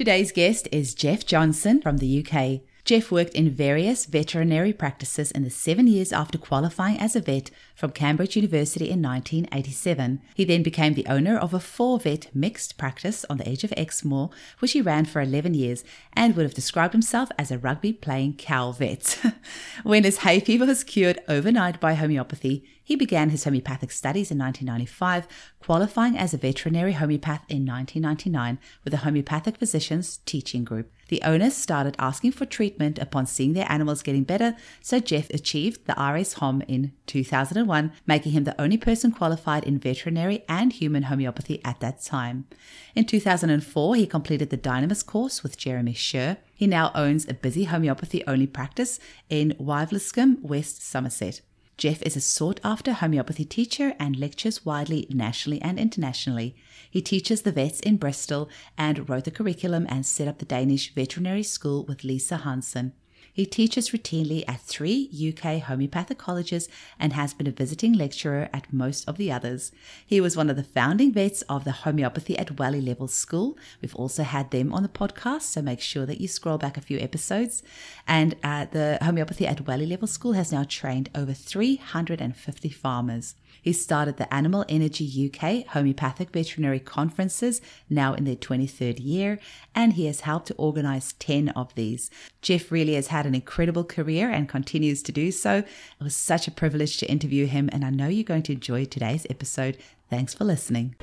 Today's guest is Jeff Johnson from the UK. Jeff worked in various veterinary practices in the seven years after qualifying as a vet from Cambridge University in 1987. He then became the owner of a four vet mixed practice on the edge of Exmoor, which he ran for 11 years and would have described himself as a rugby playing cow vet. when his hay fever was cured overnight by homeopathy, he began his homeopathic studies in 1995, qualifying as a veterinary homeopath in 1999 with the Homeopathic Physicians Teaching Group. The owners started asking for treatment upon seeing their animals getting better, so Jeff achieved the RS Hom in 2001, making him the only person qualified in veterinary and human homeopathy at that time. In 2004, he completed the Dynamis course with Jeremy Sherr. He now owns a busy homeopathy only practice in Wiveliscombe, West Somerset. Jeff is a sought after homeopathy teacher and lectures widely nationally and internationally. He teaches the vets in Bristol and wrote the curriculum and set up the Danish veterinary school with Lisa Hansen. He teaches routinely at three UK homeopathic colleges and has been a visiting lecturer at most of the others. He was one of the founding vets of the Homeopathy at Wellie Level School. We've also had them on the podcast, so make sure that you scroll back a few episodes. And uh, the Homeopathy at Wellie Level School has now trained over 350 farmers. He started the Animal Energy UK homeopathic veterinary conferences, now in their 23rd year, and he has helped to organize 10 of these. Jeff really has had an incredible career and continues to do so. It was such a privilege to interview him, and I know you're going to enjoy today's episode. Thanks for listening.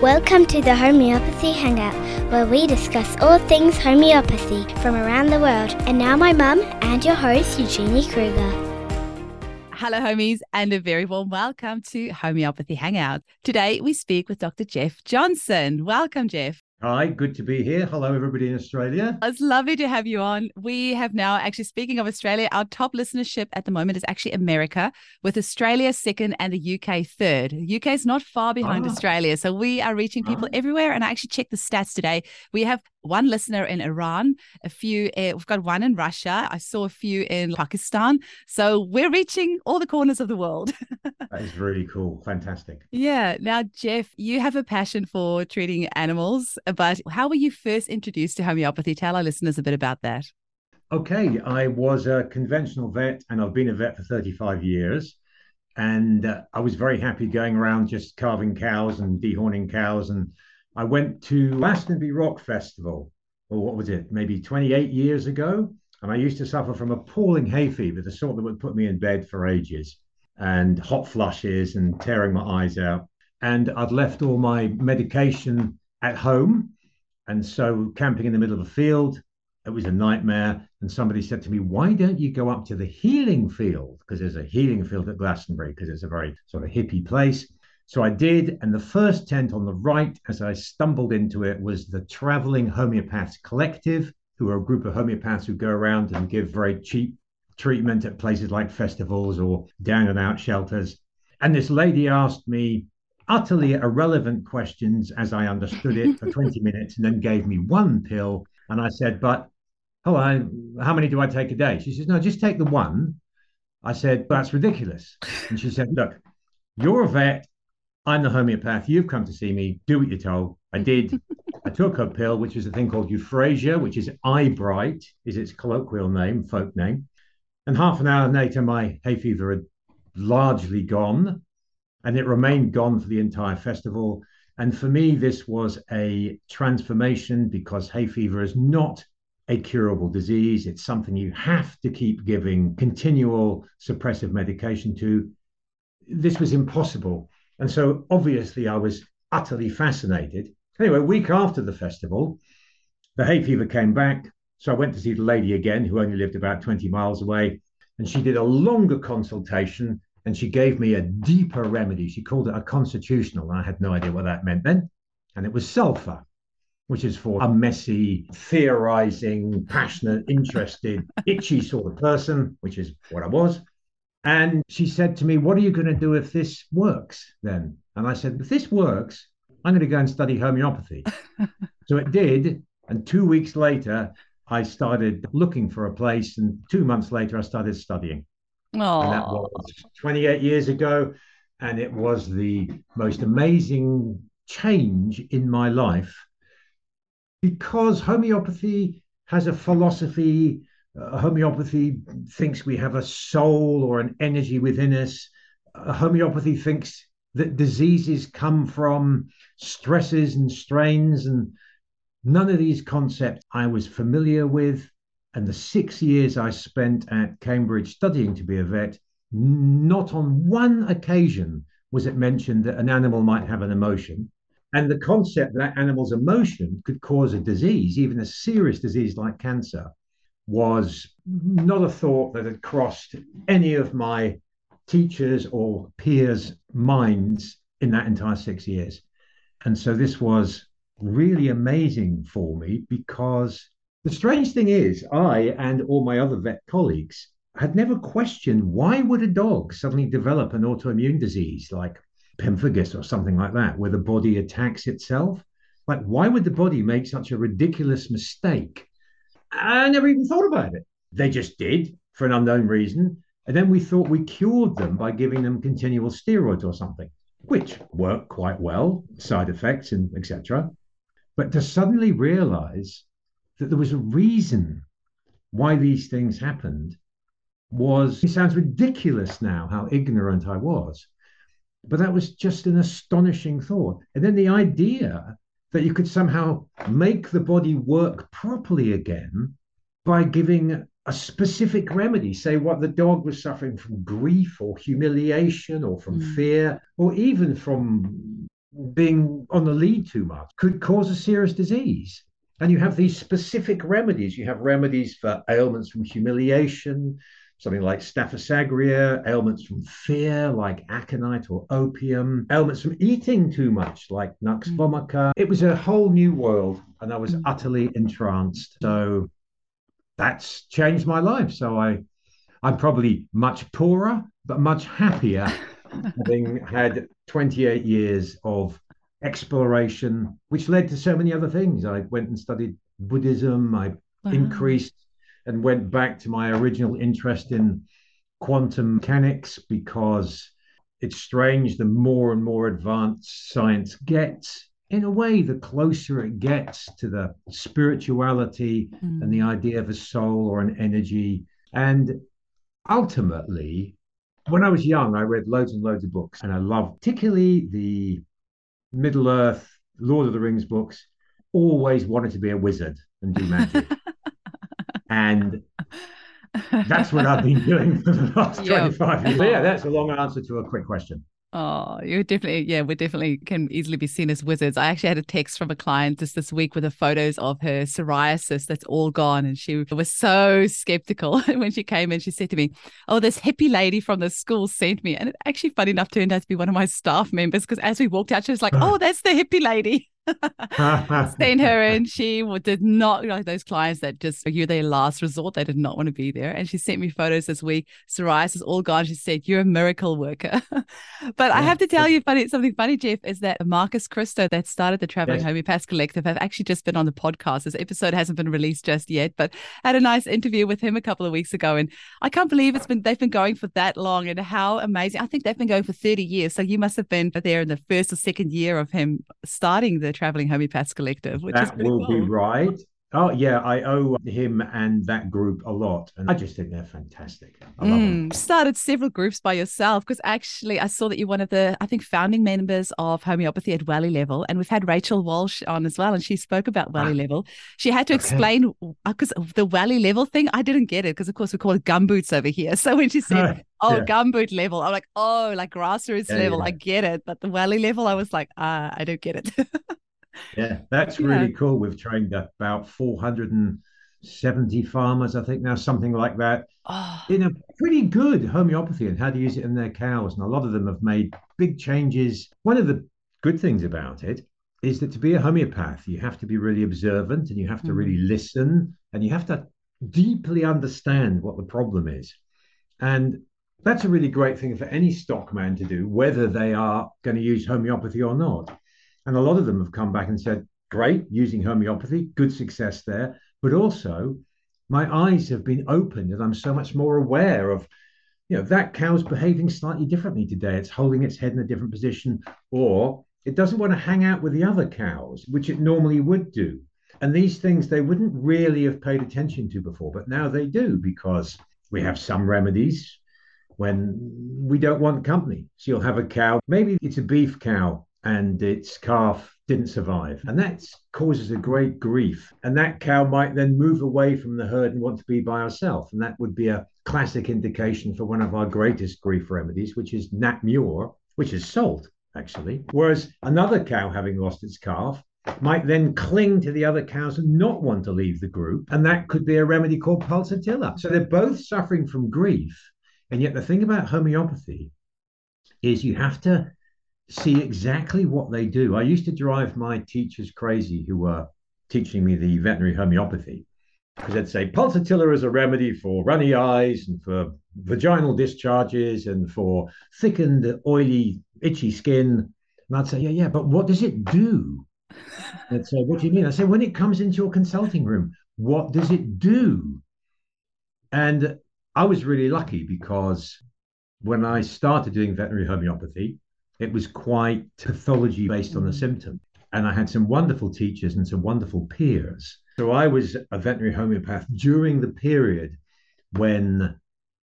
Welcome to the Homeopathy Hangout, where we discuss all things homeopathy from around the world. And now, my mum and your host, Eugenie Kruger. Hello, homies, and a very warm welcome to Homeopathy Hangout. Today we speak with Dr. Jeff Johnson. Welcome, Jeff. Hi, good to be here. Hello, everybody in Australia. It's lovely to have you on. We have now actually, speaking of Australia, our top listenership at the moment is actually America, with Australia second and the UK third. The UK is not far behind ah. Australia. So we are reaching people ah. everywhere. And I actually checked the stats today. We have one listener in Iran, a few, uh, we've got one in Russia. I saw a few in Pakistan. So we're reaching all the corners of the world. that is really cool. Fantastic. Yeah. Now, Jeff, you have a passion for treating animals, but how were you first introduced to homeopathy? Tell our listeners a bit about that. Okay. I was a conventional vet and I've been a vet for 35 years. And uh, I was very happy going around just carving cows and dehorning cows and I went to Glastonbury Rock Festival, or what was it, maybe 28 years ago. And I used to suffer from appalling hay fever, the sort that would put me in bed for ages, and hot flushes and tearing my eyes out. And I'd left all my medication at home. And so camping in the middle of a field, it was a nightmare. And somebody said to me, Why don't you go up to the healing field? Because there's a healing field at Glastonbury, because it's a very sort of hippie place. So I did, and the first tent on the right, as I stumbled into it, was the Traveling Homeopaths Collective, who are a group of homeopaths who go around and give very cheap treatment at places like festivals or down and out shelters. And this lady asked me utterly irrelevant questions as I understood it for 20 minutes and then gave me one pill. And I said, But oh, hello, how many do I take a day? She says, No, just take the one. I said, That's ridiculous. And she said, Look, you're a vet I'm the homeopath. You've come to see me. Do what you're told. I did. I took a pill, which is a thing called euphrasia, which is eyebright, is its colloquial name, folk name. And half an hour later, my hay fever had largely gone, and it remained gone for the entire festival. And for me, this was a transformation because hay fever is not a curable disease. It's something you have to keep giving continual suppressive medication to. This was impossible and so obviously I was utterly fascinated. Anyway, a week after the festival, the hay fever came back. So I went to see the lady again, who only lived about 20 miles away. And she did a longer consultation and she gave me a deeper remedy. She called it a constitutional. I had no idea what that meant then. And it was sulfur, which is for a messy, theorizing, passionate, interested, itchy sort of person, which is what I was. And she said to me, What are you going to do if this works then? And I said, If this works, I'm going to go and study homeopathy. so it did. And two weeks later, I started looking for a place. And two months later, I started studying. Aww. And that was 28 years ago. And it was the most amazing change in my life because homeopathy has a philosophy. Uh, homeopathy thinks we have a soul or an energy within us. Uh, homeopathy thinks that diseases come from stresses and strains, and none of these concepts I was familiar with. And the six years I spent at Cambridge studying to be a vet, not on one occasion was it mentioned that an animal might have an emotion. And the concept that animal's emotion could cause a disease, even a serious disease like cancer, was not a thought that had crossed any of my teachers or peers' minds in that entire six years. And so this was really amazing for me because the strange thing is, I and all my other vet colleagues had never questioned why would a dog suddenly develop an autoimmune disease like pemphigus or something like that, where the body attacks itself. Like, why would the body make such a ridiculous mistake? I never even thought about it. They just did for an unknown reason. And then we thought we cured them by giving them continual steroids or something, which worked quite well, side effects and etc. But to suddenly realize that there was a reason why these things happened was, it sounds ridiculous now how ignorant I was. But that was just an astonishing thought. And then the idea that you could somehow make the body work properly again by giving a specific remedy, say what the dog was suffering from grief or humiliation or from mm. fear or even from being on the lead too much, could cause a serious disease. And you have these specific remedies. You have remedies for ailments from humiliation, something like staphysagria, ailments from fear like aconite or opium, ailments from eating too much like nux mm. vomica. It was a whole new world and I was mm. utterly entranced. So that's changed my life. So I I'm probably much poorer but much happier having had 28 years of exploration which led to so many other things. I went and studied Buddhism, I wow. increased and went back to my original interest in quantum mechanics because it's strange the more and more advanced science gets in a way the closer it gets to the spirituality mm. and the idea of a soul or an energy. And ultimately when i was young i read loads and loads of books and i loved particularly the middle earth lord of the rings books. Always wanted to be a wizard and do magic And that's what I've been doing for the last yep. 25 years. yeah, that's a long answer to a quick question. Oh, you definitely, yeah, we definitely can easily be seen as wizards. I actually had a text from a client just this week with the photos of her psoriasis that's all gone. And she was so skeptical when she came in. She said to me, Oh, this hippie lady from the school sent me. And it actually, funny enough, turned out to be one of my staff members because as we walked out, she was like, Oh, that's the hippie lady. Sent her and She did not like those clients that just you're their last resort. They did not want to be there. And she sent me photos this week. Psoriasis is all gone. She said, You're a miracle worker. but yeah. I have to tell you funny something funny, Jeff, is that Marcus Christo that started the Traveling yes. Homeopath Collective have actually just been on the podcast. This episode hasn't been released just yet, but had a nice interview with him a couple of weeks ago. And I can't believe it's been they've been going for that long and how amazing. I think they've been going for 30 years. So you must have been there in the first or second year of him starting the Traveling Homeopaths Collective, which that is will cool. be right. Oh yeah, I owe him and that group a lot, and I just think they're fantastic. I mm. Started several groups by yourself because actually I saw that you're one of the I think founding members of homeopathy at Wellie Level, and we've had Rachel Walsh on as well, and she spoke about Wellie ah, Level. She had to okay. explain because uh, the Wellie Level thing, I didn't get it because of course we call it gumboots over here. So when she said, "Oh, yeah. gumboot level," I'm like, "Oh, like grassroots yeah, level, yeah. I get it," but the Wellie level, I was like, "Ah, I don't get it." Yeah, that's yeah. really cool. We've trained about 470 farmers, I think now, something like that, oh. in a pretty good homeopathy and how to use it in their cows. And a lot of them have made big changes. One of the good things about it is that to be a homeopath, you have to be really observant and you have to mm. really listen and you have to deeply understand what the problem is. And that's a really great thing for any stockman to do, whether they are going to use homeopathy or not. And a lot of them have come back and said, great, using homeopathy, good success there. But also, my eyes have been opened and I'm so much more aware of, you know, that cow's behaving slightly differently today. It's holding its head in a different position, or it doesn't want to hang out with the other cows, which it normally would do. And these things they wouldn't really have paid attention to before, but now they do because we have some remedies when we don't want company. So you'll have a cow, maybe it's a beef cow and its calf didn't survive. And that causes a great grief. And that cow might then move away from the herd and want to be by herself. And that would be a classic indication for one of our greatest grief remedies, which is nat mur, which is salt, actually. Whereas another cow, having lost its calf, might then cling to the other cows and not want to leave the group. And that could be a remedy called pulsatilla. So they're both suffering from grief. And yet the thing about homeopathy is you have to see exactly what they do. I used to drive my teachers crazy who were teaching me the veterinary homeopathy because they'd say pulsatilla is a remedy for runny eyes and for vaginal discharges and for thickened, oily, itchy skin. And I'd say, yeah, yeah, but what does it do? They'd say, what do you mean? I say, when it comes into your consulting room, what does it do? And I was really lucky because when I started doing veterinary homeopathy, it was quite pathology based on the symptom. And I had some wonderful teachers and some wonderful peers. So I was a veterinary homeopath during the period when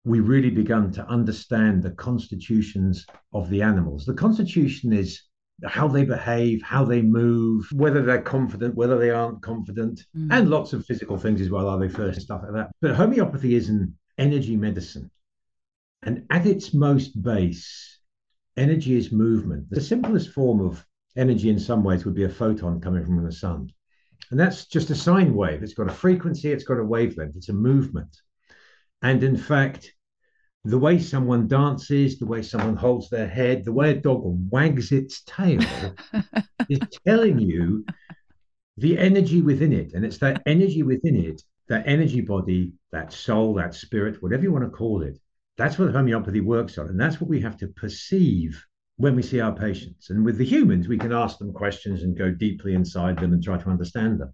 we really began to understand the constitutions of the animals. The constitution is how they behave, how they move, whether they're confident, whether they aren't confident, mm. and lots of physical things as well. Are they first stuff like that? But homeopathy is an energy medicine. And at its most base, energy is movement. The simplest form of energy in some ways would be a photon coming from the sun. And that's just a sine wave. It's got a frequency, it's got a wavelength, it's a movement. And in fact, the way someone dances, the way someone holds their head, the way a dog wags its tail is telling you the energy within it. And it's that energy within it, that energy body, that soul, that spirit, whatever you want to call it, that's what homeopathy works on. And that's what we have to perceive when we see our patients. And with the humans, we can ask them questions and go deeply inside them and try to understand them.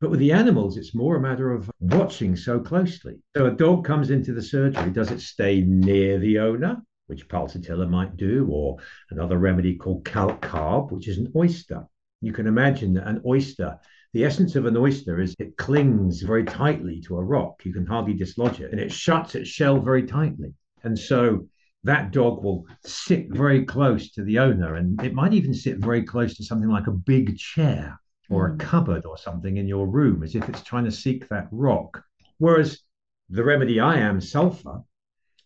But with the animals, it's more a matter of watching so closely. So a dog comes into the surgery, does it stay near the owner, which pulsatilla might do, or another remedy called calc carb, which is an oyster. You can imagine that an oyster the essence of an oyster is it clings very tightly to a rock. You can hardly dislodge it, and it shuts its shell very tightly. And so that dog will sit very close to the owner, and it might even sit very close to something like a big chair or a hmm. cupboard or something in your room, as if it's trying to seek that rock. Whereas the remedy I am sulfur,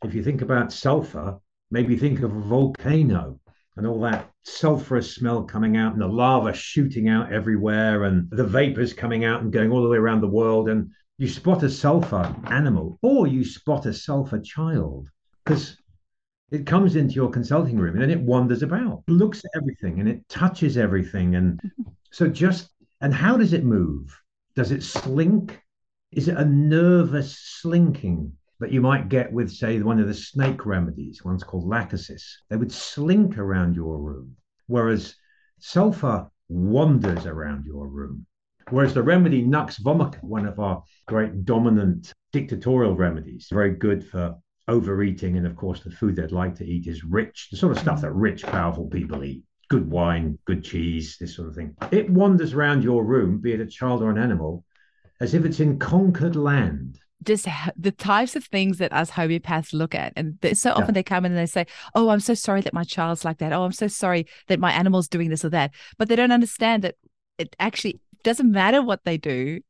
if you think about sulfur, maybe think of a volcano and all that sulfurous smell coming out and the lava shooting out everywhere and the vapors coming out and going all the way around the world. And you spot a sulfur animal or you spot a sulfur child because it comes into your consulting room and then it wanders about looks at everything and it touches everything. And so just and how does it move? Does it slink? Is it a nervous slinking that you might get with, say, one of the snake remedies, one's called lachesis. They would slink around your room, whereas sulfur wanders around your room. Whereas the remedy Nux vomica, one of our great dominant dictatorial remedies, very good for overeating. And of course, the food they'd like to eat is rich, the sort of stuff that rich, powerful people eat good wine, good cheese, this sort of thing. It wanders around your room, be it a child or an animal, as if it's in conquered land just the types of things that us homeopaths look at. And so often yeah. they come in and they say, Oh, I'm so sorry that my child's like that. Oh, I'm so sorry that my animal's doing this or that. But they don't understand that it actually doesn't matter what they do.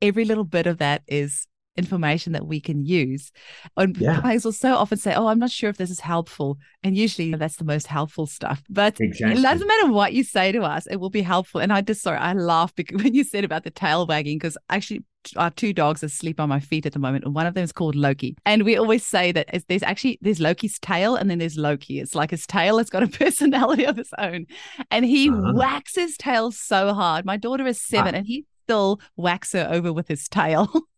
Every little bit of that is information that we can use. And yeah. clients will so often say, Oh, I'm not sure if this is helpful. And usually that's the most helpful stuff. But exactly. it doesn't matter what you say to us, it will be helpful. And I just sorry, I laughed because when you said about the tail wagging, because actually our two dogs asleep on my feet at the moment, and one of them is called Loki. And we always say that there's actually there's Loki's tail, and then there's Loki. It's like his tail has got a personality of its own, and he uh-huh. whacks his tail so hard. My daughter is seven, uh-huh. and he still whacks her over with his tail.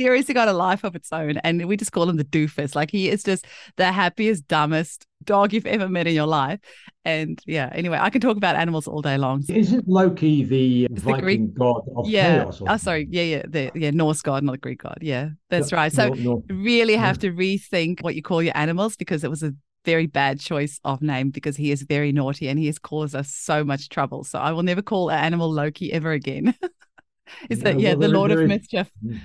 seriously got a life of its own. And we just call him the doofus. Like he is just the happiest, dumbest dog you've ever met in your life. And yeah, anyway, I can talk about animals all day long. Isn't Loki the it's Viking the Greek, god of yeah. chaos? Oh, sorry. Yeah, yeah. The yeah, Norse god, not the Greek god. Yeah, that's right. So really have to rethink what you call your animals because it was a very bad choice of name because he is very naughty and he has caused us so much trouble. So I will never call an animal Loki ever again. Is that yeah, well, the Lord of Mischief? Mm.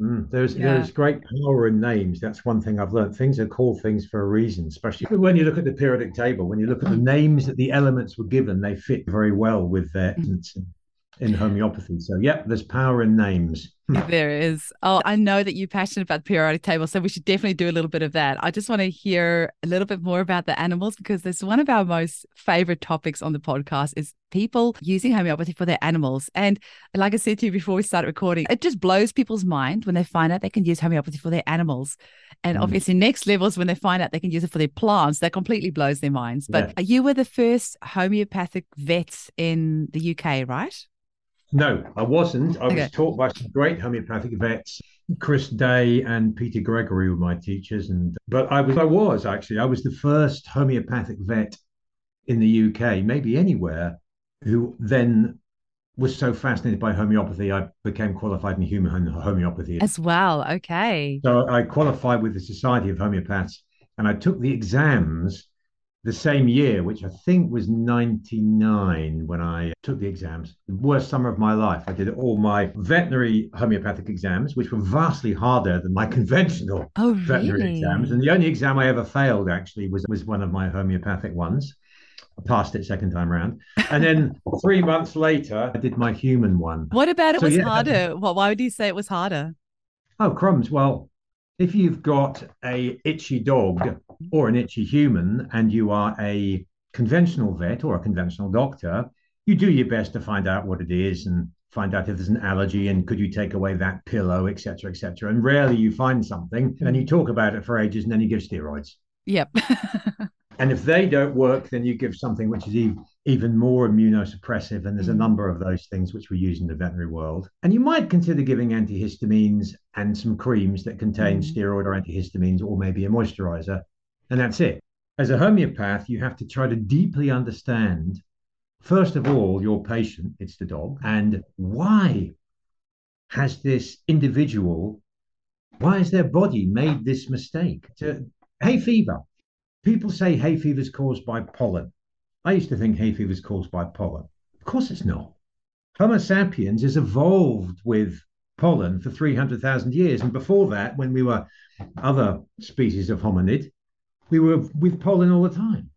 Mm, there's yeah. there's great power in names. That's one thing I've learned. Things are called things for a reason, especially when you look at the periodic table. When you look at the names that the elements were given, they fit very well with their mm in homeopathy. So, yep, there's power in names. there is. Oh, I know that you're passionate about the periodic table, so we should definitely do a little bit of that. I just want to hear a little bit more about the animals because this one of our most favorite topics on the podcast is people using homeopathy for their animals. And like I said to you before we started recording, it just blows people's mind when they find out they can use homeopathy for their animals. And mm. obviously, next levels when they find out they can use it for their plants, that completely blows their minds. But yeah. you were the first homeopathic vets in the UK, right? No, I wasn't. I okay. was taught by some great homeopathic vets. Chris Day and Peter Gregory were my teachers, and but I was I was actually I was the first homeopathic vet in the UK, maybe anywhere, who then was so fascinated by homeopathy, I became qualified in human homeopathy as well. Okay. So I qualified with the Society of Homeopaths, and I took the exams the same year, which I think was 99 when I took the exams, the worst summer of my life. I did all my veterinary homeopathic exams, which were vastly harder than my conventional oh, veterinary really? exams. And the only exam I ever failed actually was, was one of my homeopathic ones. I passed it second time around. And then three months later, I did my human one. What about it so, was yeah, harder? Well, why would you say it was harder? Oh, crumbs. Well, if you've got a itchy dog or an itchy human and you are a conventional vet or a conventional doctor you do your best to find out what it is and find out if there's an allergy and could you take away that pillow etc etc and rarely you find something and you talk about it for ages and then you give steroids yep and if they don't work then you give something which is even even more immunosuppressive. And there's a mm. number of those things which we use in the veterinary world. And you might consider giving antihistamines and some creams that contain mm. steroid or antihistamines, or maybe a moisturizer. And that's it. As a homeopath, you have to try to deeply understand, first of all, your patient, it's the dog, and why has this individual, why has their body made this mistake? To, hay fever. People say hay fever is caused by pollen. I used to think hay fever is caused by pollen. Of course it's not. Homo sapiens has evolved with pollen for 300,000 years. And before that, when we were other species of hominid, we were with pollen all the time.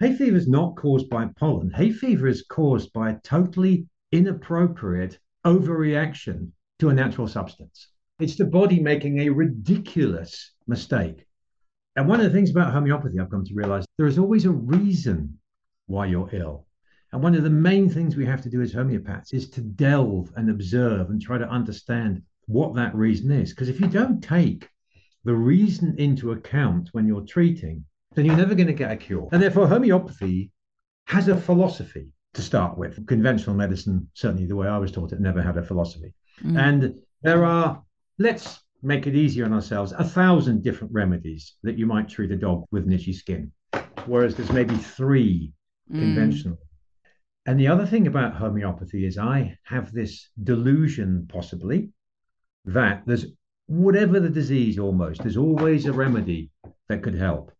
Hay fever is not caused by pollen. Hay fever is caused by a totally inappropriate overreaction to a natural substance. It's the body making a ridiculous mistake. And one of the things about homeopathy I've come to realize there is always a reason why you're ill. And one of the main things we have to do as homeopaths is to delve and observe and try to understand what that reason is. Because if you don't take the reason into account when you're treating, then you're never going to get a cure. And therefore, homeopathy has a philosophy to start with. Conventional medicine, certainly the way I was taught it, never had a philosophy. Mm. And there are, let's make it easier on ourselves, a thousand different remedies that you might treat a dog with an itchy skin. Whereas there's maybe three mm. conventional. And the other thing about homeopathy is I have this delusion, possibly, that there's whatever the disease almost, there's always a remedy that could help.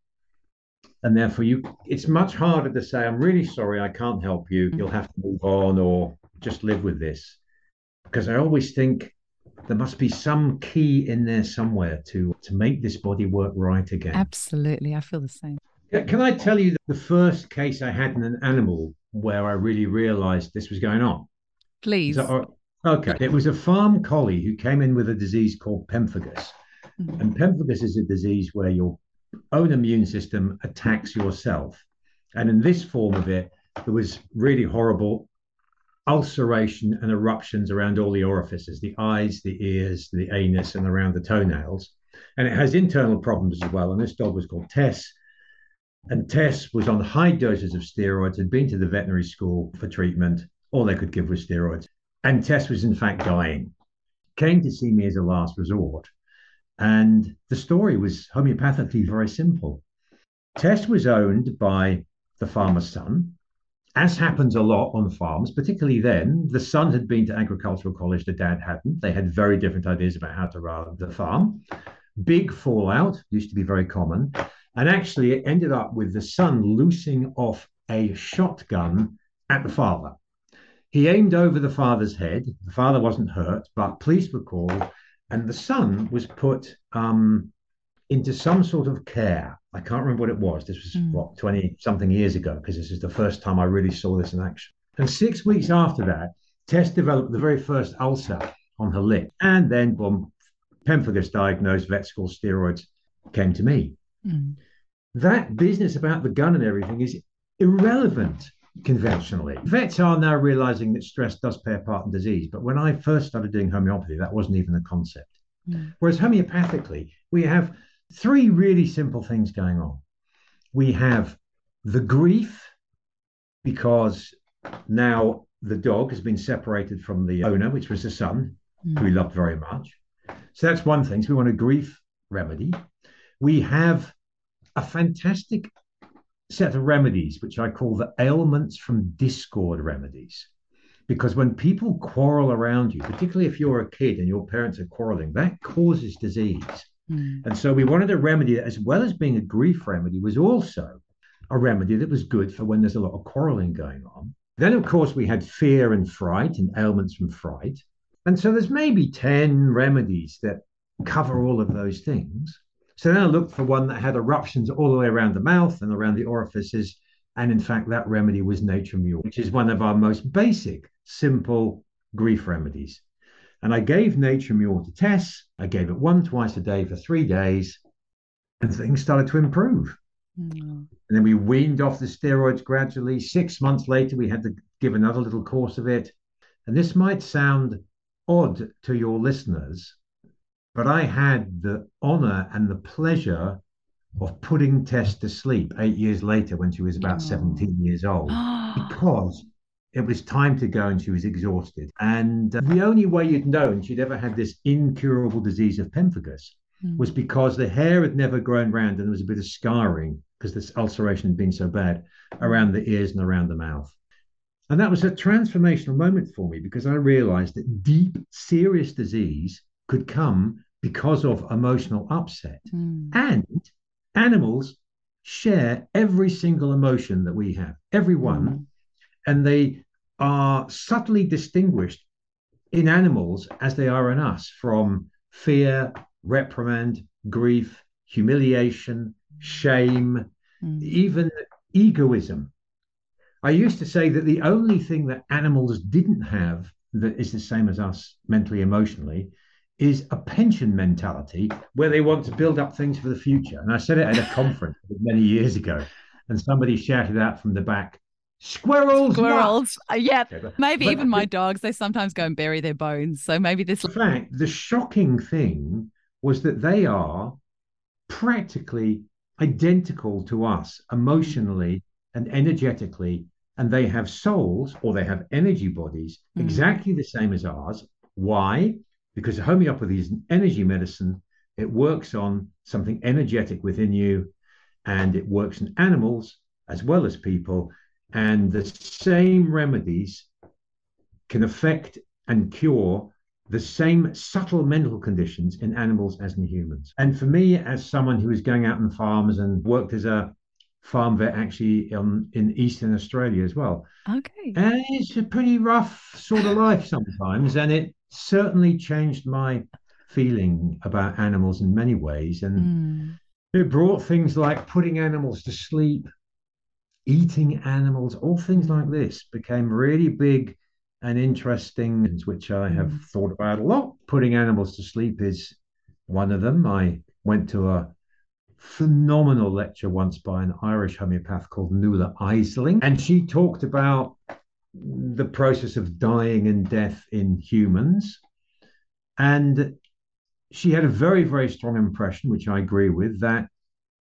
And therefore, you it's much harder to say, I'm really sorry, I can't help you. Mm. You'll have to move on or just live with this. Because I always think there must be some key in there somewhere to to make this body work right again. Absolutely. I feel the same. Can I tell you the first case I had in an animal where I really realized this was going on? Please. So, okay. It was a farm collie who came in with a disease called pemphigus. Mm-hmm. And pemphigus is a disease where your own immune system attacks yourself. And in this form of it, there was really horrible ulceration and eruptions around all the orifices the eyes, the ears, the anus, and around the toenails. And it has internal problems as well. And this dog was called Tess and Tess was on high doses of steroids, had been to the veterinary school for treatment. All they could give was steroids. And Tess was, in fact, dying. Came to see me as a last resort. And the story was homeopathically very simple. Tess was owned by the farmer's son, as happens a lot on farms, particularly then. The son had been to agricultural college, the dad hadn't. They had very different ideas about how to run the farm. Big fallout used to be very common. And actually, it ended up with the son loosing off a shotgun at the father. He aimed over the father's head. The father wasn't hurt, but police were called, and the son was put um, into some sort of care. I can't remember what it was. This was mm. what twenty something years ago, because this is the first time I really saw this in action. And six weeks after that, Tess developed the very first ulcer on her lip, and then boom, pemphigus diagnosed, vet school steroids came to me. Mm. That business about the gun and everything is irrelevant conventionally. Vets are now realizing that stress does play a part in disease, but when I first started doing homeopathy, that wasn't even a concept. Mm. Whereas homeopathically, we have three really simple things going on. We have the grief, because now the dog has been separated from the owner, which was the son, mm. who he loved very much. So that's one thing. So we want a grief remedy. We have a fantastic set of remedies, which I call the ailments from discord remedies. Because when people quarrel around you, particularly if you're a kid and your parents are quarreling, that causes disease. Mm. And so we wanted a remedy that, as well as being a grief remedy, was also a remedy that was good for when there's a lot of quarreling going on. Then, of course, we had fear and fright and ailments from fright. And so there's maybe 10 remedies that cover all of those things. So then I looked for one that had eruptions all the way around the mouth and around the orifices. And in fact, that remedy was Natrum mur, which is one of our most basic, simple grief remedies. And I gave Natrum mur to Tess. I gave it one twice a day for three days, and things started to improve. Mm. And then we weaned off the steroids gradually. Six months later, we had to give another little course of it. And this might sound odd to your listeners, but I had the honor and the pleasure of putting Tess to sleep eight years later when she was about oh. 17 years old because it was time to go and she was exhausted. And uh, the only way you'd known she'd ever had this incurable disease of pemphigus mm. was because the hair had never grown round and there was a bit of scarring because this ulceration had been so bad around the ears and around the mouth. And that was a transformational moment for me because I realized that deep, serious disease could come because of emotional upset. Mm. And animals share every single emotion that we have, every one. Mm. And they are subtly distinguished in animals as they are in us from fear, reprimand, grief, humiliation, shame, mm. even egoism. I used to say that the only thing that animals didn't have that is the same as us mentally, emotionally, is a pension mentality where they want to build up things for the future. And I said it at a conference many years ago, and somebody shouted out from the back, Squirrels. Squirrels. Uh, yeah. Okay, maybe but, even my dogs, they sometimes go and bury their bones. So maybe this. In fact, the shocking thing was that they are practically identical to us emotionally and energetically. And they have souls or they have energy bodies mm. exactly the same as ours. Why? Because homeopathy is an energy medicine. It works on something energetic within you and it works in animals as well as people. And the same remedies can affect and cure the same subtle mental conditions in animals as in humans. And for me, as someone who was going out on farms and worked as a farm vet actually um, in Eastern Australia as well. Okay. And it's a pretty rough sort of life sometimes. And it certainly changed my feeling about animals in many ways. And mm. it brought things like putting animals to sleep, eating animals, all things like this became really big and interesting, which I have mm. thought about a lot. Putting animals to sleep is one of them. I went to a phenomenal lecture once by an Irish homeopath called Nuala Eising, and she talked about the process of dying and death in humans. And she had a very, very strong impression, which I agree with, that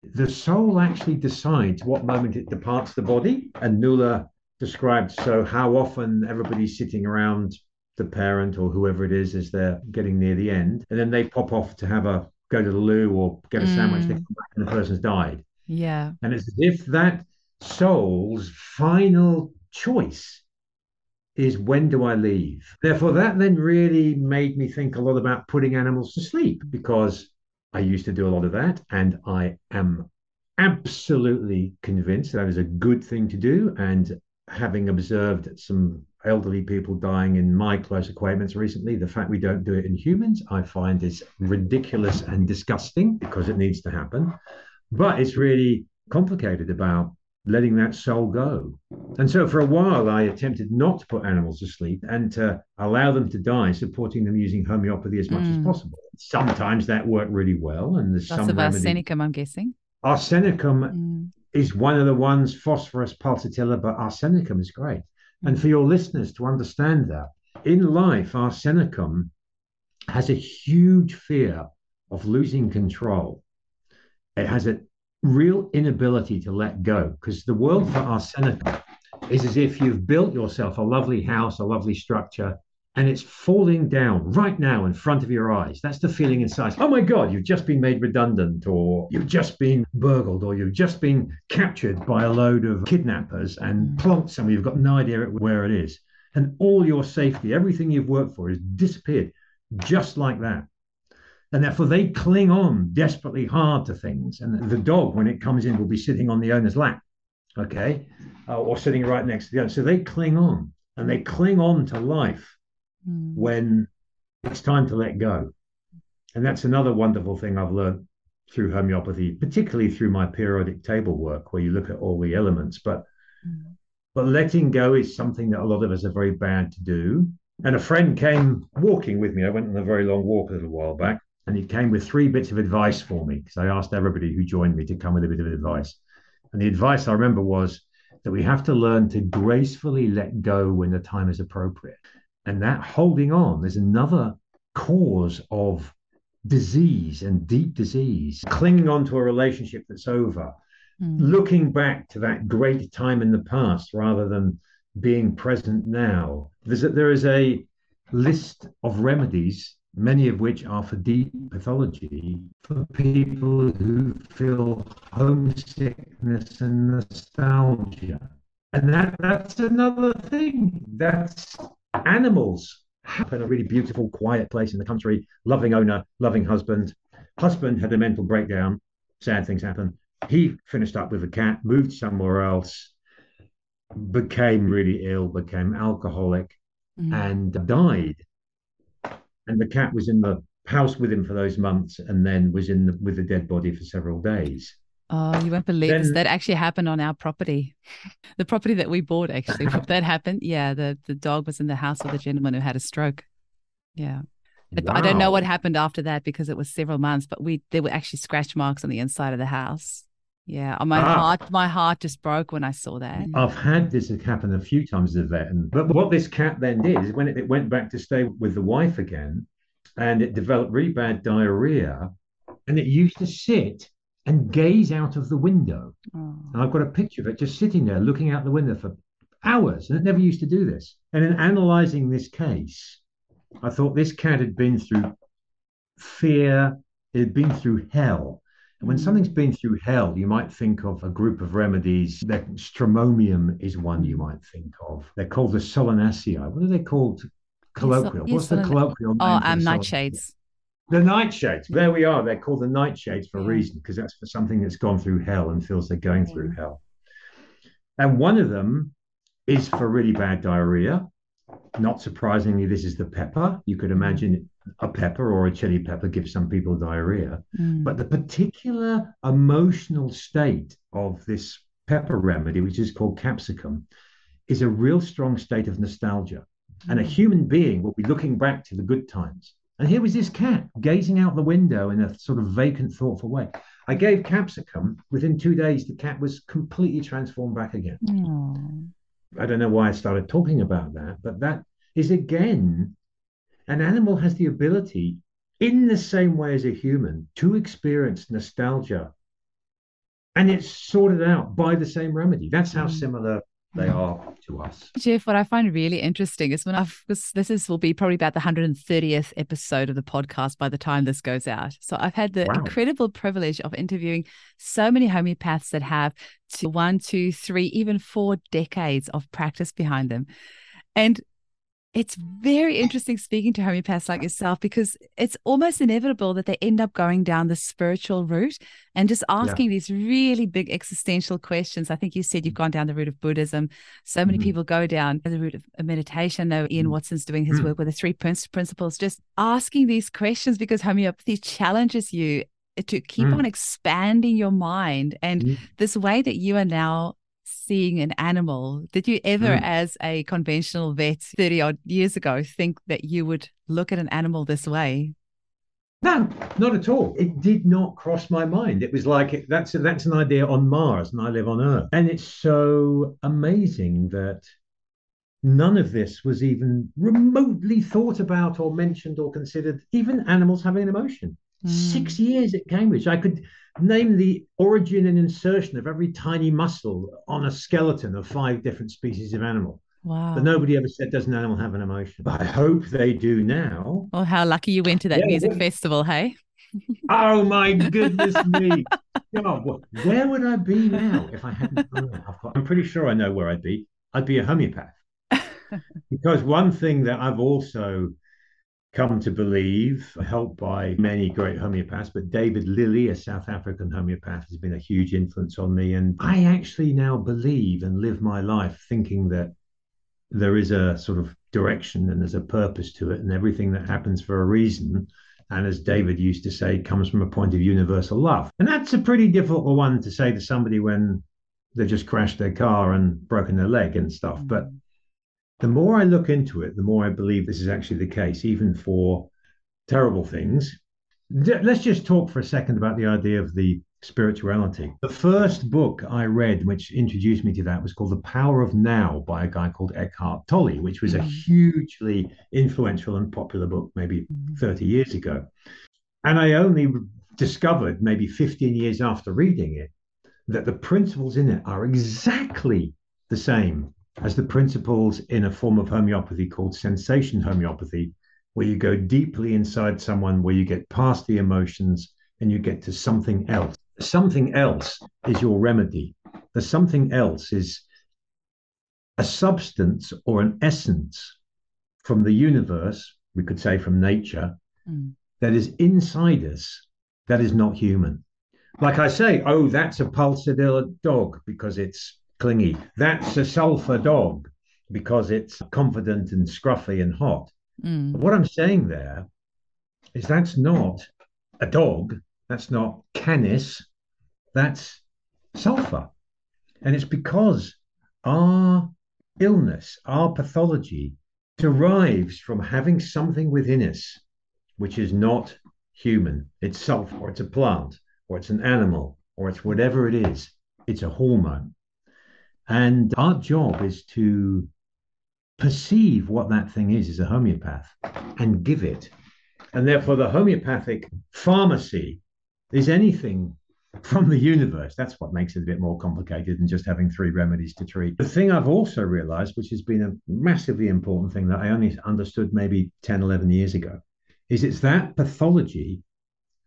the soul actually decides what moment it departs the body. And Nuala described so how often everybody's sitting around the parent or whoever it is as they're getting near the end. And then they pop off to have a go to the loo or get a mm. sandwich, they come back and the person's died. Yeah. And it's as if that soul's final choice is when do I leave? Therefore, that then really made me think a lot about putting animals to sleep because I used to do a lot of that. And I am absolutely convinced that is a good thing to do. And having observed some elderly people dying in my close acquaintance recently. The fact we don't do it in humans, I find is ridiculous and disgusting because it needs to happen. But it's really complicated about letting that soul go. And so for a while, I attempted not to put animals to sleep and to allow them to die, supporting them using homeopathy as much mm. as possible. Sometimes that worked really well. And there's Lots some of remedy. arsenicum, I'm guessing. Arsenicum mm. is one of the ones, phosphorus pulsatilla, but arsenicum is great. Mm. And for your listeners to understand that, in life, arsenicum has a huge fear of losing control. It has a real inability to let go because the world for our Arsenica is as if you've built yourself a lovely house, a lovely structure, and it's falling down right now in front of your eyes. That's the feeling inside. Oh my God, you've just been made redundant, or you've just been burgled, or you've just been captured by a load of kidnappers and mm. plonked somewhere. You've got no idea where it is. And all your safety, everything you've worked for, has disappeared just like that. And therefore, they cling on desperately hard to things. And the dog, when it comes in, will be sitting on the owner's lap, okay, uh, or sitting right next to the owner. So they cling on and they cling on to life mm. when it's time to let go. And that's another wonderful thing I've learned through homeopathy, particularly through my periodic table work, where you look at all the elements. But mm. but letting go is something that a lot of us are very bad to do. And a friend came walking with me. I went on a very long walk a little while back, and he came with three bits of advice for me because I asked everybody who joined me to come with a bit of advice. And the advice I remember was that we have to learn to gracefully let go when the time is appropriate. And that holding on is another cause of disease and deep disease, clinging on to a relationship that's over, mm. looking back to that great time in the past rather than being present now. There's a, there is a list of remedies many of which are for deep pathology, for people who feel homesickness and nostalgia. And that, that's another thing. That's animals happen a really beautiful, quiet place in the country, loving owner, loving husband. Husband had a mental breakdown, sad things happen. He finished up with a cat, moved somewhere else, became really ill, became alcoholic, mm. and died and the cat was in the house with him for those months and then was in the, with the dead body for several days. Oh, you won't believe then, this. That actually happened on our property. The property that we bought actually. that happened. Yeah, the, the dog was in the house with a gentleman who had a stroke. Yeah. Wow. I don't know what happened after that because it was several months, but we there were actually scratch marks on the inside of the house. Yeah, my ah. heart, my heart just broke when I saw that. I've had this happen a few times as a vet, and but what this cat then did is when it, it went back to stay with the wife again, and it developed really bad diarrhea, and it used to sit and gaze out of the window. Oh. And I've got a picture of it just sitting there looking out the window for hours, and it never used to do this. And in analysing this case, I thought this cat had been through fear, it had been through hell and when something's been through hell, you might think of a group of remedies. The stramonium is one you might think of. They're called the solanaceae. What are they called? Colloquial. What's the colloquial oh, name? Oh, um, nightshades. The nightshades. There we are. They're called the nightshades for a reason, because that's for something that's gone through hell and feels they're going through hell. And one of them is for really bad diarrhea. Not surprisingly, this is the pepper. You could imagine a pepper or a chili pepper gives some people diarrhea. Mm. But the particular emotional state of this pepper remedy, which is called capsicum, is a real strong state of nostalgia. Mm. And a hmm. human being will be looking back to the good times. And here was this cat gazing out the window in a sort of vacant, thoughtful way. I gave capsicum. Within two days, the cat was completely transformed back again. Mm. I don't know why I started talking about that, but that is again an animal has the ability, in the same way as a human, to experience nostalgia. And it's sorted out by the same remedy. That's how mm. similar they are to us. Jeff, what I find really interesting is when I've this, this is will be probably about the 130th episode of the podcast by the time this goes out. So I've had the wow. incredible privilege of interviewing so many homeopaths that have two, one, two, three, even four decades of practice behind them. And it's very interesting speaking to homeopaths like yourself because it's almost inevitable that they end up going down the spiritual route and just asking yeah. these really big existential questions. I think you said you've gone down the route of Buddhism. So many mm-hmm. people go down the route of meditation. Though Ian mm-hmm. Watson's doing his mm-hmm. work with the three principles, just asking these questions because homeopathy challenges you to keep mm. on expanding your mind. And mm. this way that you are now seeing an animal. Did you ever, mm. as a conventional vet 30 odd years ago, think that you would look at an animal this way? No, not at all. It did not cross my mind. It was like that's that's an idea on Mars, and I live on Earth, and it's so amazing that none of this was even remotely thought about or mentioned or considered. Even animals having an emotion. Mm. Six years at Cambridge, I could name the origin and insertion of every tiny muscle on a skeleton of five different species of animal. Wow. But nobody ever said, does an animal have an emotion? But I hope they do now. Well, how lucky you went to that yeah, music well, festival, hey? oh my goodness me. God, where would I be now if I hadn't? I'm pretty sure I know where I'd be. I'd be a homeopath. because one thing that I've also come to believe, helped by many great homeopaths, but David Lilley, a South African homeopath, has been a huge influence on me. And I actually now believe and live my life thinking that there is a sort of direction and there's a purpose to it, and everything that happens for a reason. And as David used to say, comes from a point of universal love. And that's a pretty difficult one to say to somebody when they've just crashed their car and broken their leg and stuff. But mm. The more I look into it, the more I believe this is actually the case, even for terrible things. Let's just talk for a second about the idea of the spirituality. The first book I read, which introduced me to that, was called The Power of Now by a guy called Eckhart Tolle, which was a mm. hugely influential and popular book maybe mm. 30 years ago. And I only discovered maybe 15 years after reading it that the principles in it are exactly the same as the principles in a form of homeopathy called sensation homeopathy, where you go deeply inside someone, where you get past the emotions and you get to something else. Something else is your remedy. The something else is a substance or an essence from the universe, we could say from nature, mm. that is inside us that is not human. Like I say, oh, that's a pulsatilla dog because it's clingy. That's a sulfur dog because it's confident and scruffy and hot. Mm. What I'm saying there is that's not a dog, that's not canis, that's sulfur. And it's because our illness, our pathology derives from having something within us which is not human. It's sulfur, or it's a plant, or it's an animal, or it's whatever it is. It's a hormone. And our job is to perceive what that thing is as a homeopath and give it. And therefore, the homeopathic pharmacy is anything from the universe. That's what makes it a bit more complicated than just having three remedies to treat. The thing I've also realized, which has been a massively important thing that I only understood maybe 10, 11 years ago, is it's that pathology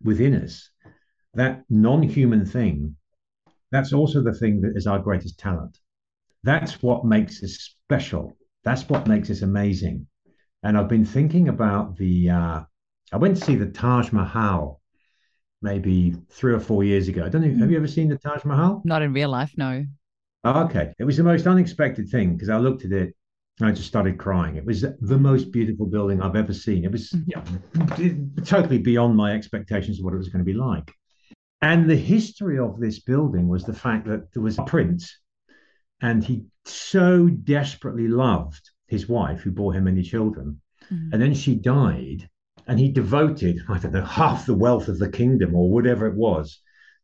within us, that non human thing, that's also the thing that is our greatest talent. That's what makes us special. That's what makes us amazing. And I've been thinking about the. Uh, I went to see the Taj Mahal maybe three or four years ago. I don't know. Have you ever seen the Taj Mahal? Not in real life, no. okay. It was the most unexpected thing because I looked at it and I just started crying. It was the most beautiful building I've ever seen. It was you know, totally beyond my expectations of what it was going to be like. And the history of this building was the fact that there was a prince and he so desperately loved his wife, who bore him many children. Mm-hmm. And then she died, and he devoted, I don't know, half the wealth of the kingdom or whatever it was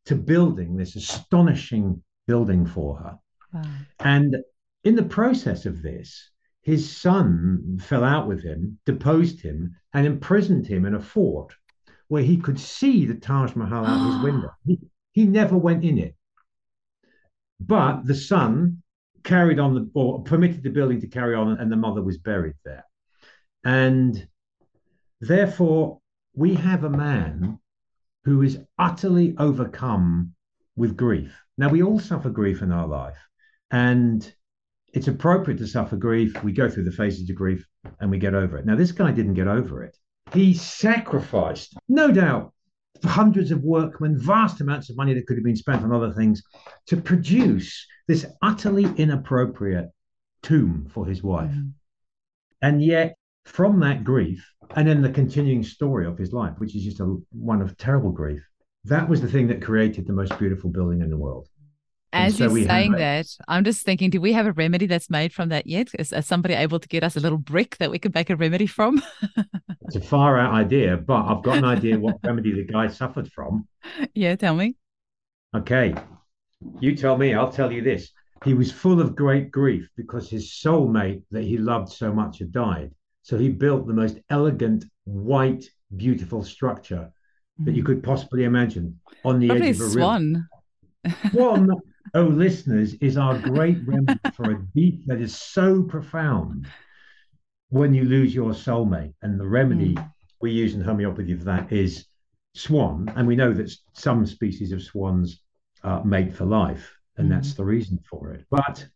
to building this astonishing building for her. Wow. And in the process of this, his son fell out with him, deposed him, and imprisoned him in a fort where he could see the Taj Mahal out his window. He, he never went in it. But the son carried on the or permitted the building to carry on, and the mother was buried there. And therefore, we have a man who is utterly overcome with grief. Now, we all suffer grief in our life, and it's appropriate to suffer grief. We go through the phases of grief and we get over it. Now, this guy didn't get over it. He sacrificed, no doubt, hundreds of workmen, vast amounts of money that could have been spent on other things to produce this utterly inappropriate tomb for his wife. Mm. And yet, from that grief, and then the continuing story of his life, which is just a one of terrible grief, that was the thing that created the most beautiful building in the world. As so you're saying that, I'm just thinking, do we have a remedy that's made from that yet? Is, is somebody able to get us a little brick that we could make a remedy from? it's a far out idea, but I've got an idea what remedy the guy suffered from. Yeah, tell me. Okay. You tell me, I'll tell you this. He was full of great grief because his soulmate that he loved so much had died. So he built the most elegant, white, beautiful structure that you hmm. could possibly imagine on the Probably edge of a swan. river. Swan oh, listeners, is our great remedy for a deep that is so profound when you lose your soulmate. And the remedy mm. we use in homeopathy for that is swan. And we know that some species of swans are mate for life, and mm. that's the reason for it. But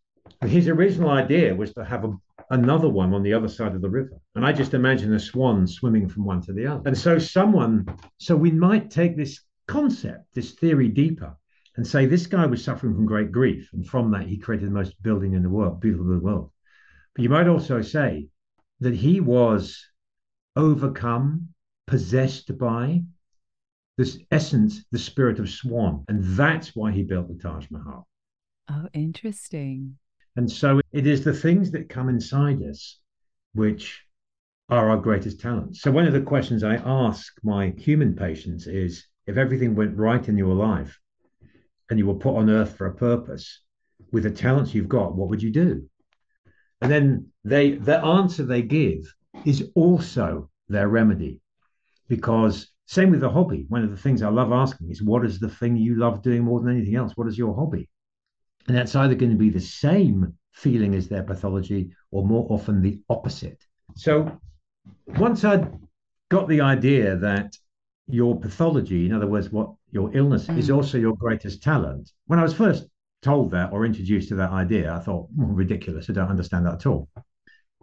his original idea was to have a, another one on the other side of the river. And I just imagine a swan swimming from one to the other. And so, someone, so we might take this concept, this theory deeper and say this guy was suffering from great grief, and from that he created the most building in the world, beautiful in the world. But you might also say that he was overcome, possessed by this essence, the spirit of Swan, and that's why he built the Taj Mahal. Oh, interesting. And so it is the things that come inside us which are our greatest talents. So one of the questions I ask my human patients is if everything went right in your life, and you were put on earth for a purpose with the talents you've got, what would you do? And then they the answer they give is also their remedy. Because same with the hobby. One of the things I love asking is what is the thing you love doing more than anything else? What is your hobby? And that's either going to be the same feeling as their pathology or more often the opposite. So once I'd got the idea that your pathology, in other words, what your illness mm. is also your greatest talent. When I was first told that or introduced to that idea, I thought, well, ridiculous. I don't understand that at all.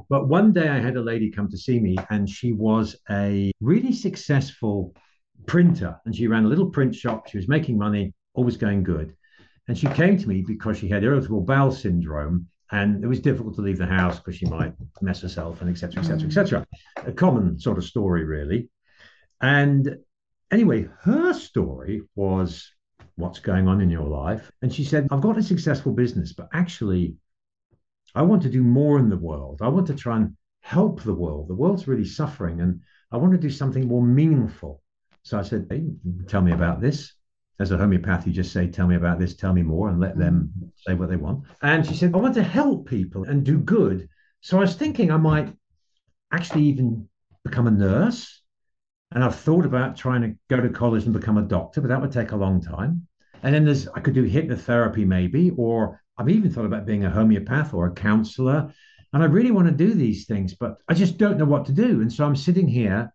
But one day I had a lady come to see me, and she was a really successful printer. And she ran a little print shop. She was making money, always going good. And she came to me because she had irritable bowel syndrome and it was difficult to leave the house because she might mess herself and etc etc etc a common sort of story really and Anyway, her story was what's going on in your life. And she said, I've got a successful business, but actually, I want to do more in the world. I want to try and help the world. The world's really suffering, and I want to do something more meaningful. So I said, hey, tell me about this. As a homeopath, you just say, tell me about this, tell me more, and let them mm-hmm. say what they want. And she said, I want to help people and do good. So I was thinking I might actually even become a nurse and I've thought about trying to go to college and become a doctor, but that would take a long time. And then there's I could do hypnotherapy maybe, or I've even thought about being a homeopath or a counselor. And I really want to do these things, but I just don't know what to do. And so I'm sitting here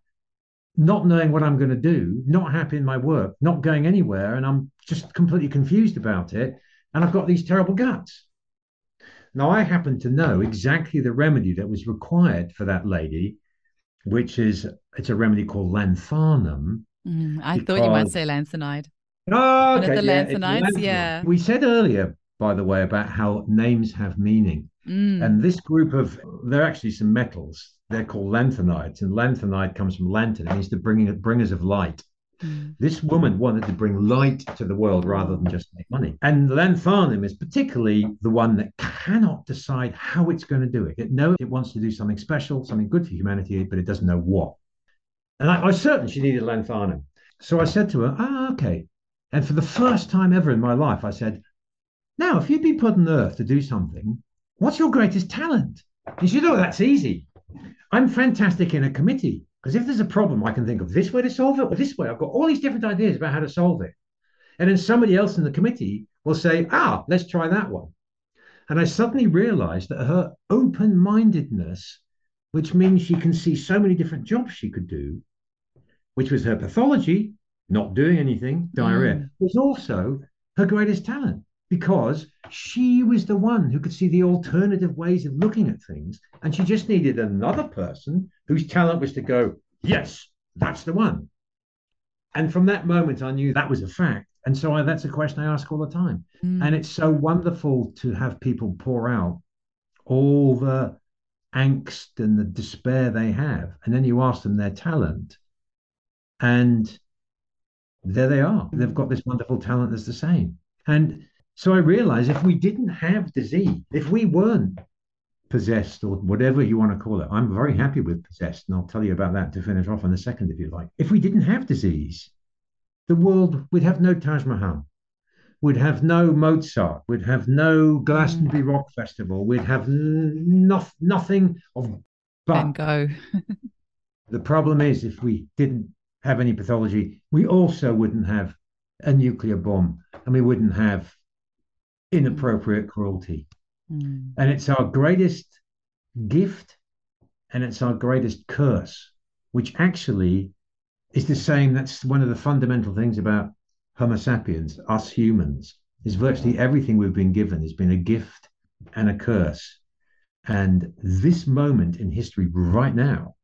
not knowing what I'm going to do, not happy in my work, not going anywhere, and I'm just completely confused about it. And I've got these terrible guts. Now, I happen to know exactly the remedy that was required for that lady which is it's a remedy called lanthanum. Mm, I because... thought you might say lanthanide. Oh, okay. the yeah, lanthanides, yeah. We said earlier, by the way, about how names have meaning. Mm. And this group of, there are actually some metals. They're called lanthanides, and lanthanide comes from lantern. It means the bringing, bringers of light. Mm. This woman wanted to bring light to the world rather than just make money. And Lanthanum is particularly the one that cannot decide how it's going to do it. It knows it wants to do something special, something good for humanity, but it doesn't know what. And I, I was certain she needed Lanthanum. So I said to her, ah, okay. And for the first time ever in my life, I said, now, if you'd been put on earth to do something, what's your greatest talent? And she said, oh, that's easy. I'm fantastic in a committee. Because if there's a problem, I can think of this way to solve it or this way. I've got all these different ideas about how to solve it. And then somebody else in the committee will say, ah, let's try that one. And I suddenly realized that her open mindedness, which means she can see so many different jobs she could do, which was her pathology, not doing anything, diarrhea, mm. was also her greatest talent. Because she was the one who could see the alternative ways of looking at things. And she just needed another person whose talent was to go, yes, that's the one. And from that moment, I knew that was a fact. And so I, that's a question I ask all the time. Mm. And it's so wonderful to have people pour out all the angst and the despair they have. And then you ask them their talent. And there they are. They've got this wonderful talent that's the same. And so I realized if we didn't have disease, if we weren't possessed or whatever you want to call it, I'm very happy with possessed. And I'll tell you about that to finish off in a second, if you like. If we didn't have disease, the world would have no Taj Mahal. We'd have no Mozart. We'd have no Glastonbury mm. Rock Festival. We'd have no, nothing of Van Gogh. the problem is, if we didn't have any pathology, we also wouldn't have a nuclear bomb and we wouldn't have inappropriate cruelty. Mm. And it's our greatest gift and it's our greatest curse, which actually is the same. That's one of the fundamental things about Homo sapiens, us humans, is virtually everything we've been given has been a gift and a curse. And this moment in history right now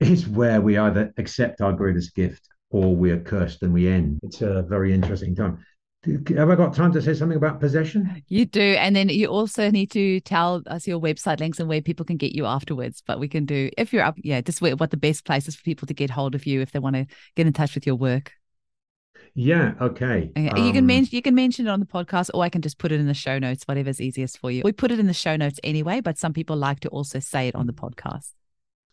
is where we either accept our greatest gift or we are cursed and we end. It's a very interesting time. Have I got time to say something about possession? You do. And then you also need to tell us your website links and where people can get you afterwards. But we can do, if you're up, yeah, just what the best places for people to get hold of you if they want to get in touch with your work. Yeah. Okay. okay. Um, you can um, mention you can mention it on the podcast, or I can just put it in the show notes, whatever's easiest for you. We put it in the show notes anyway, but some people like to also say it on the podcast.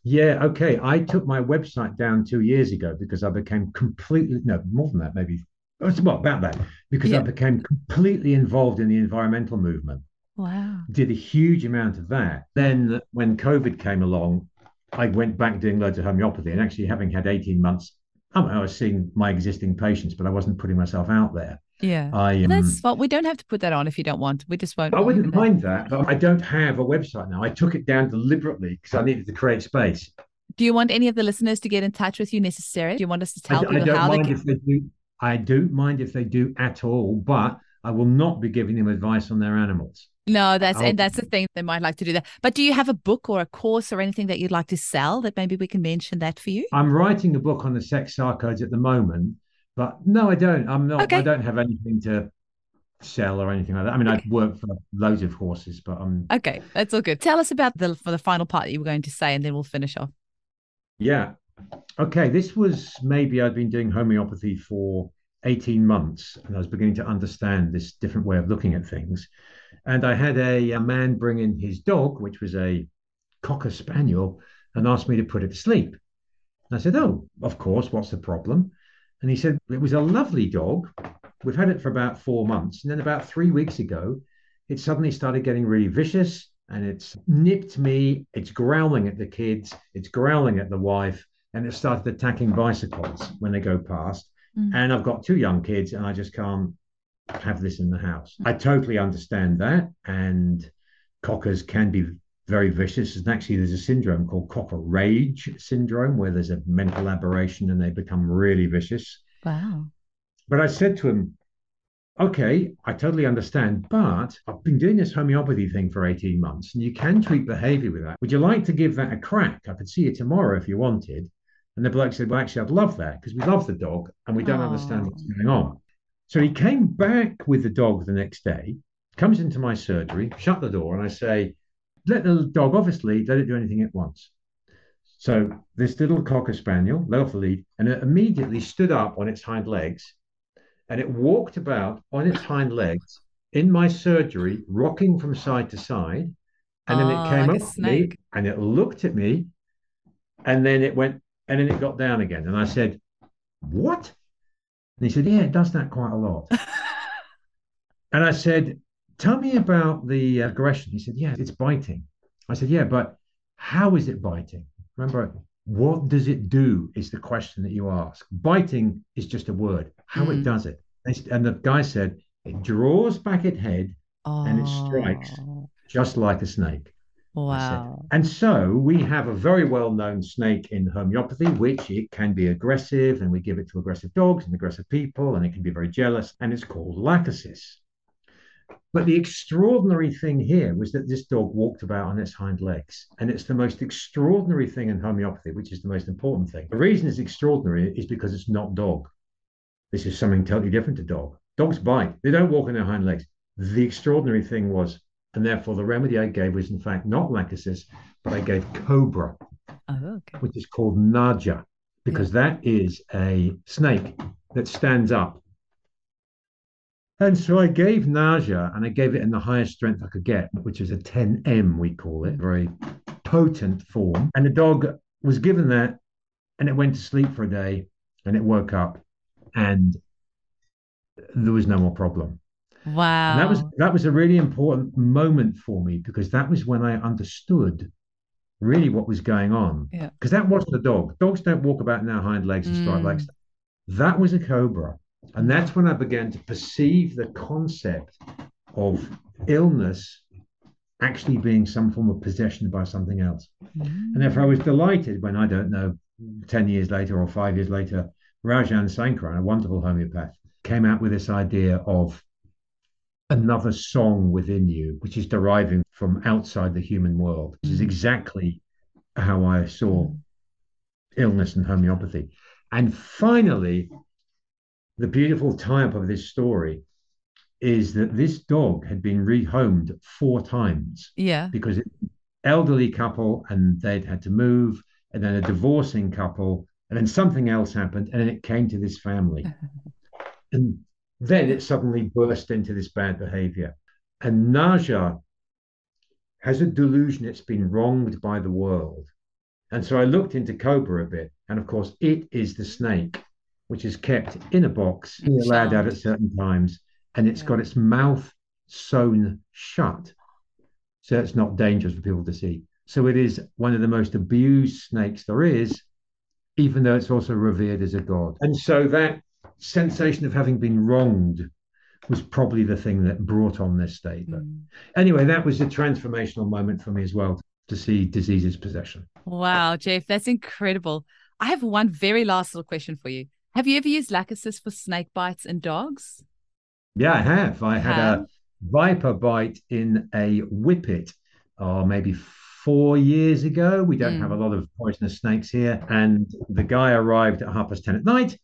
Yeah. Okay. I took my website down two years ago because I became completely no more than that, maybe it's well, about that because yeah. I became completely involved in the environmental movement. Wow. Did a huge amount of that. Then when COVID came along, I went back doing loads of homeopathy and actually having had 18 months I, was seeing my existing patients, but I wasn't putting myself out there. Yeah, I um, that's well, we don't have to put that on if you don't want. We just won't. I wouldn't mind that. But I don't have a website now. I took it down deliberately because I needed to create space. Do you want any of the listeners to get in touch with you necessarily? Do you want us to tell I, people I how they can? They do, I don't mind if they do at all, but I will not be giving them advice on their animals. No, that's I'll, and that's the thing. They might like to do that. But do you have a book or a course or anything that you'd like to sell that maybe we can mention that for you? I'm writing a book on the sex sarcodes at the moment, but no, I don't. I'm not. Okay. I don't have anything to sell or anything like that. I mean, okay. I've worked for loads of horses, but I'm okay. That's all good. Tell us about the for the final part that you were going to say, and then we'll finish off. Yeah. Okay. This was maybe I'd been doing homeopathy for 18 months, and I was beginning to understand this different way of looking at things. And I had a, a man bring in his dog, which was a cocker spaniel, and asked me to put it to sleep. And I said, Oh, of course, what's the problem? And he said, It was a lovely dog. We've had it for about four months. And then about three weeks ago, it suddenly started getting really vicious and it's nipped me. It's growling at the kids, it's growling at the wife, and it started attacking bicycles when they go past. Mm. And I've got two young kids, and I just can't have this in the house. I totally understand that. And cockers can be very vicious. And actually, there's a syndrome called cocker rage syndrome, where there's a mental aberration and they become really vicious. Wow. But I said to him, okay, I totally understand, but I've been doing this homeopathy thing for 18 months and you can treat behavior with that. Would you like to give that a crack? I could see you tomorrow if you wanted. And the bloke said, well, actually, I'd love that because we love the dog and we don't Aww. understand what's going on. So he came back with the dog the next day, comes into my surgery, shut the door, and I say, let the dog off its lead, let it do anything it wants. So this little cocker spaniel let off the lead and it immediately stood up on its hind legs and it walked about on its hind legs in my surgery, rocking from side to side. And then oh, it came like up to me and it looked at me and then it went and then it got down again. And I said, What? And he said, Yeah, it does that quite a lot. and I said, Tell me about the aggression. He said, Yeah, it's biting. I said, Yeah, but how is it biting? Remember, what does it do is the question that you ask. Biting is just a word. How mm. it does it. And the guy said, It draws back its head oh. and it strikes just like a snake. Wow. And so we have a very well known snake in homeopathy, which it can be aggressive, and we give it to aggressive dogs and aggressive people, and it can be very jealous, and it's called lachesis. But the extraordinary thing here was that this dog walked about on its hind legs. And it's the most extraordinary thing in homeopathy, which is the most important thing. The reason it's extraordinary is because it's not dog. This is something totally different to dog. Dogs bite, they don't walk on their hind legs. The extraordinary thing was, and therefore the remedy I gave was in fact not lachesis, but I gave cobra, oh, okay. which is called naja, because yeah. that is a snake that stands up and so I gave naja, and I gave it in the highest strength I could get, which is a 10M, we call it, very potent form. And the dog was given that and it went to sleep for a day and it woke up and there was no more problem. Wow. And that was that was a really important moment for me because that was when I understood really what was going on. Yeah. Because that wasn't a dog. Dogs don't walk about in their hind legs and strike mm. legs. That was a cobra. And that's when I began to perceive the concept of illness actually being some form of possession by something else. Mm-hmm. And therefore, I was delighted when I don't know, 10 years later or five years later, Rajan Sankaran, a wonderful homeopath, came out with this idea of another song within you, which is deriving from outside the human world, which is mm. exactly how I saw mm. illness and homeopathy. And finally, the beautiful tie up of this story is that this dog had been rehomed four times. Yeah. Because it, elderly couple and they'd had to move, and then a divorcing couple, and then something else happened, and then it came to this family. and then it suddenly burst into this bad behavior. And Naja has a delusion it's been wronged by the world. And so I looked into Cobra a bit, and of course, it is the snake which is kept in a box, allowed out at certain times, and it's yeah. got its mouth sewn shut, so it's not dangerous for people to see. So it is one of the most abused snakes there is, even though it's also revered as a god. And so that sensation of having been wronged was probably the thing that brought on this state. But mm. anyway, that was a transformational moment for me as well to see disease's possession. Wow, Jeff, that's incredible. I have one very last little question for you. Have you ever used lachesis for snake bites in dogs? Yeah, I have. I had have? a viper bite in a whippet, or uh, maybe four years ago. We don't mm. have a lot of poisonous snakes here. And the guy arrived at half past 10 at night.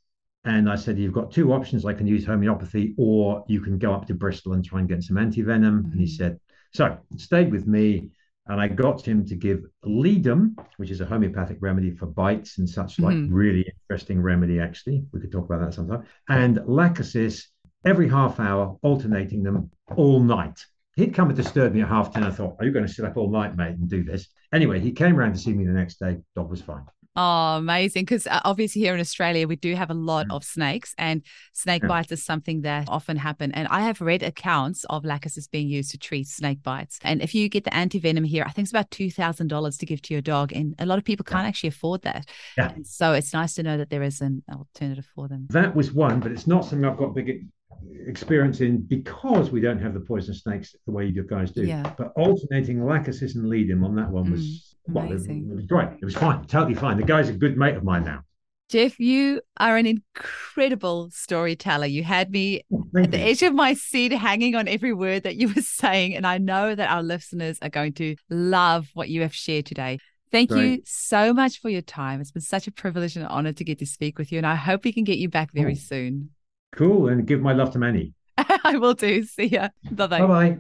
And I said, You've got two options. I can use homeopathy, or you can go up to Bristol and try and get some antivenom. Mm. And he hmm. said, So stayed with me and I got him to give ledum, which is a homeopathic remedy for bites and such like, mm-hmm. really interesting remedy, actually. We could talk about that sometime. And lachesis every half hour, alternating them all night. He'd come and disturb me at half 10. I thought, Are you going to sit up all night, mate, and do this? Anyway, he came around to see me the next day. Dog was fine. Oh, amazing. Because uh, obviously, here in Australia, we do have a lot mm. of snakes, and snake yeah. bites is something that often happen. And I have read accounts of lachesis being used to treat snake bites. And if you get the anti venom here, I think it's about $2,000 to give to your dog. And a lot of people can't yeah. actually afford that. Yeah. And so it's nice to know that there is an alternative for them. That was one, but it's not something I've got big experience in because we don't have the poison snakes the way you guys do. Yeah. But alternating lachesis and ledum on that one was mm. Well, it, it was great. It was fine, totally fine. The guy's a good mate of mine now. Jeff, you are an incredible storyteller. You had me oh, at the edge of my seat, hanging on every word that you were saying. And I know that our listeners are going to love what you have shared today. Thank Great. you so much for your time. It's been such a privilege and an honor to get to speak with you. And I hope we can get you back very oh. soon. Cool. And give my love to Manny. I will do. See ya. Bye bye. Bye bye.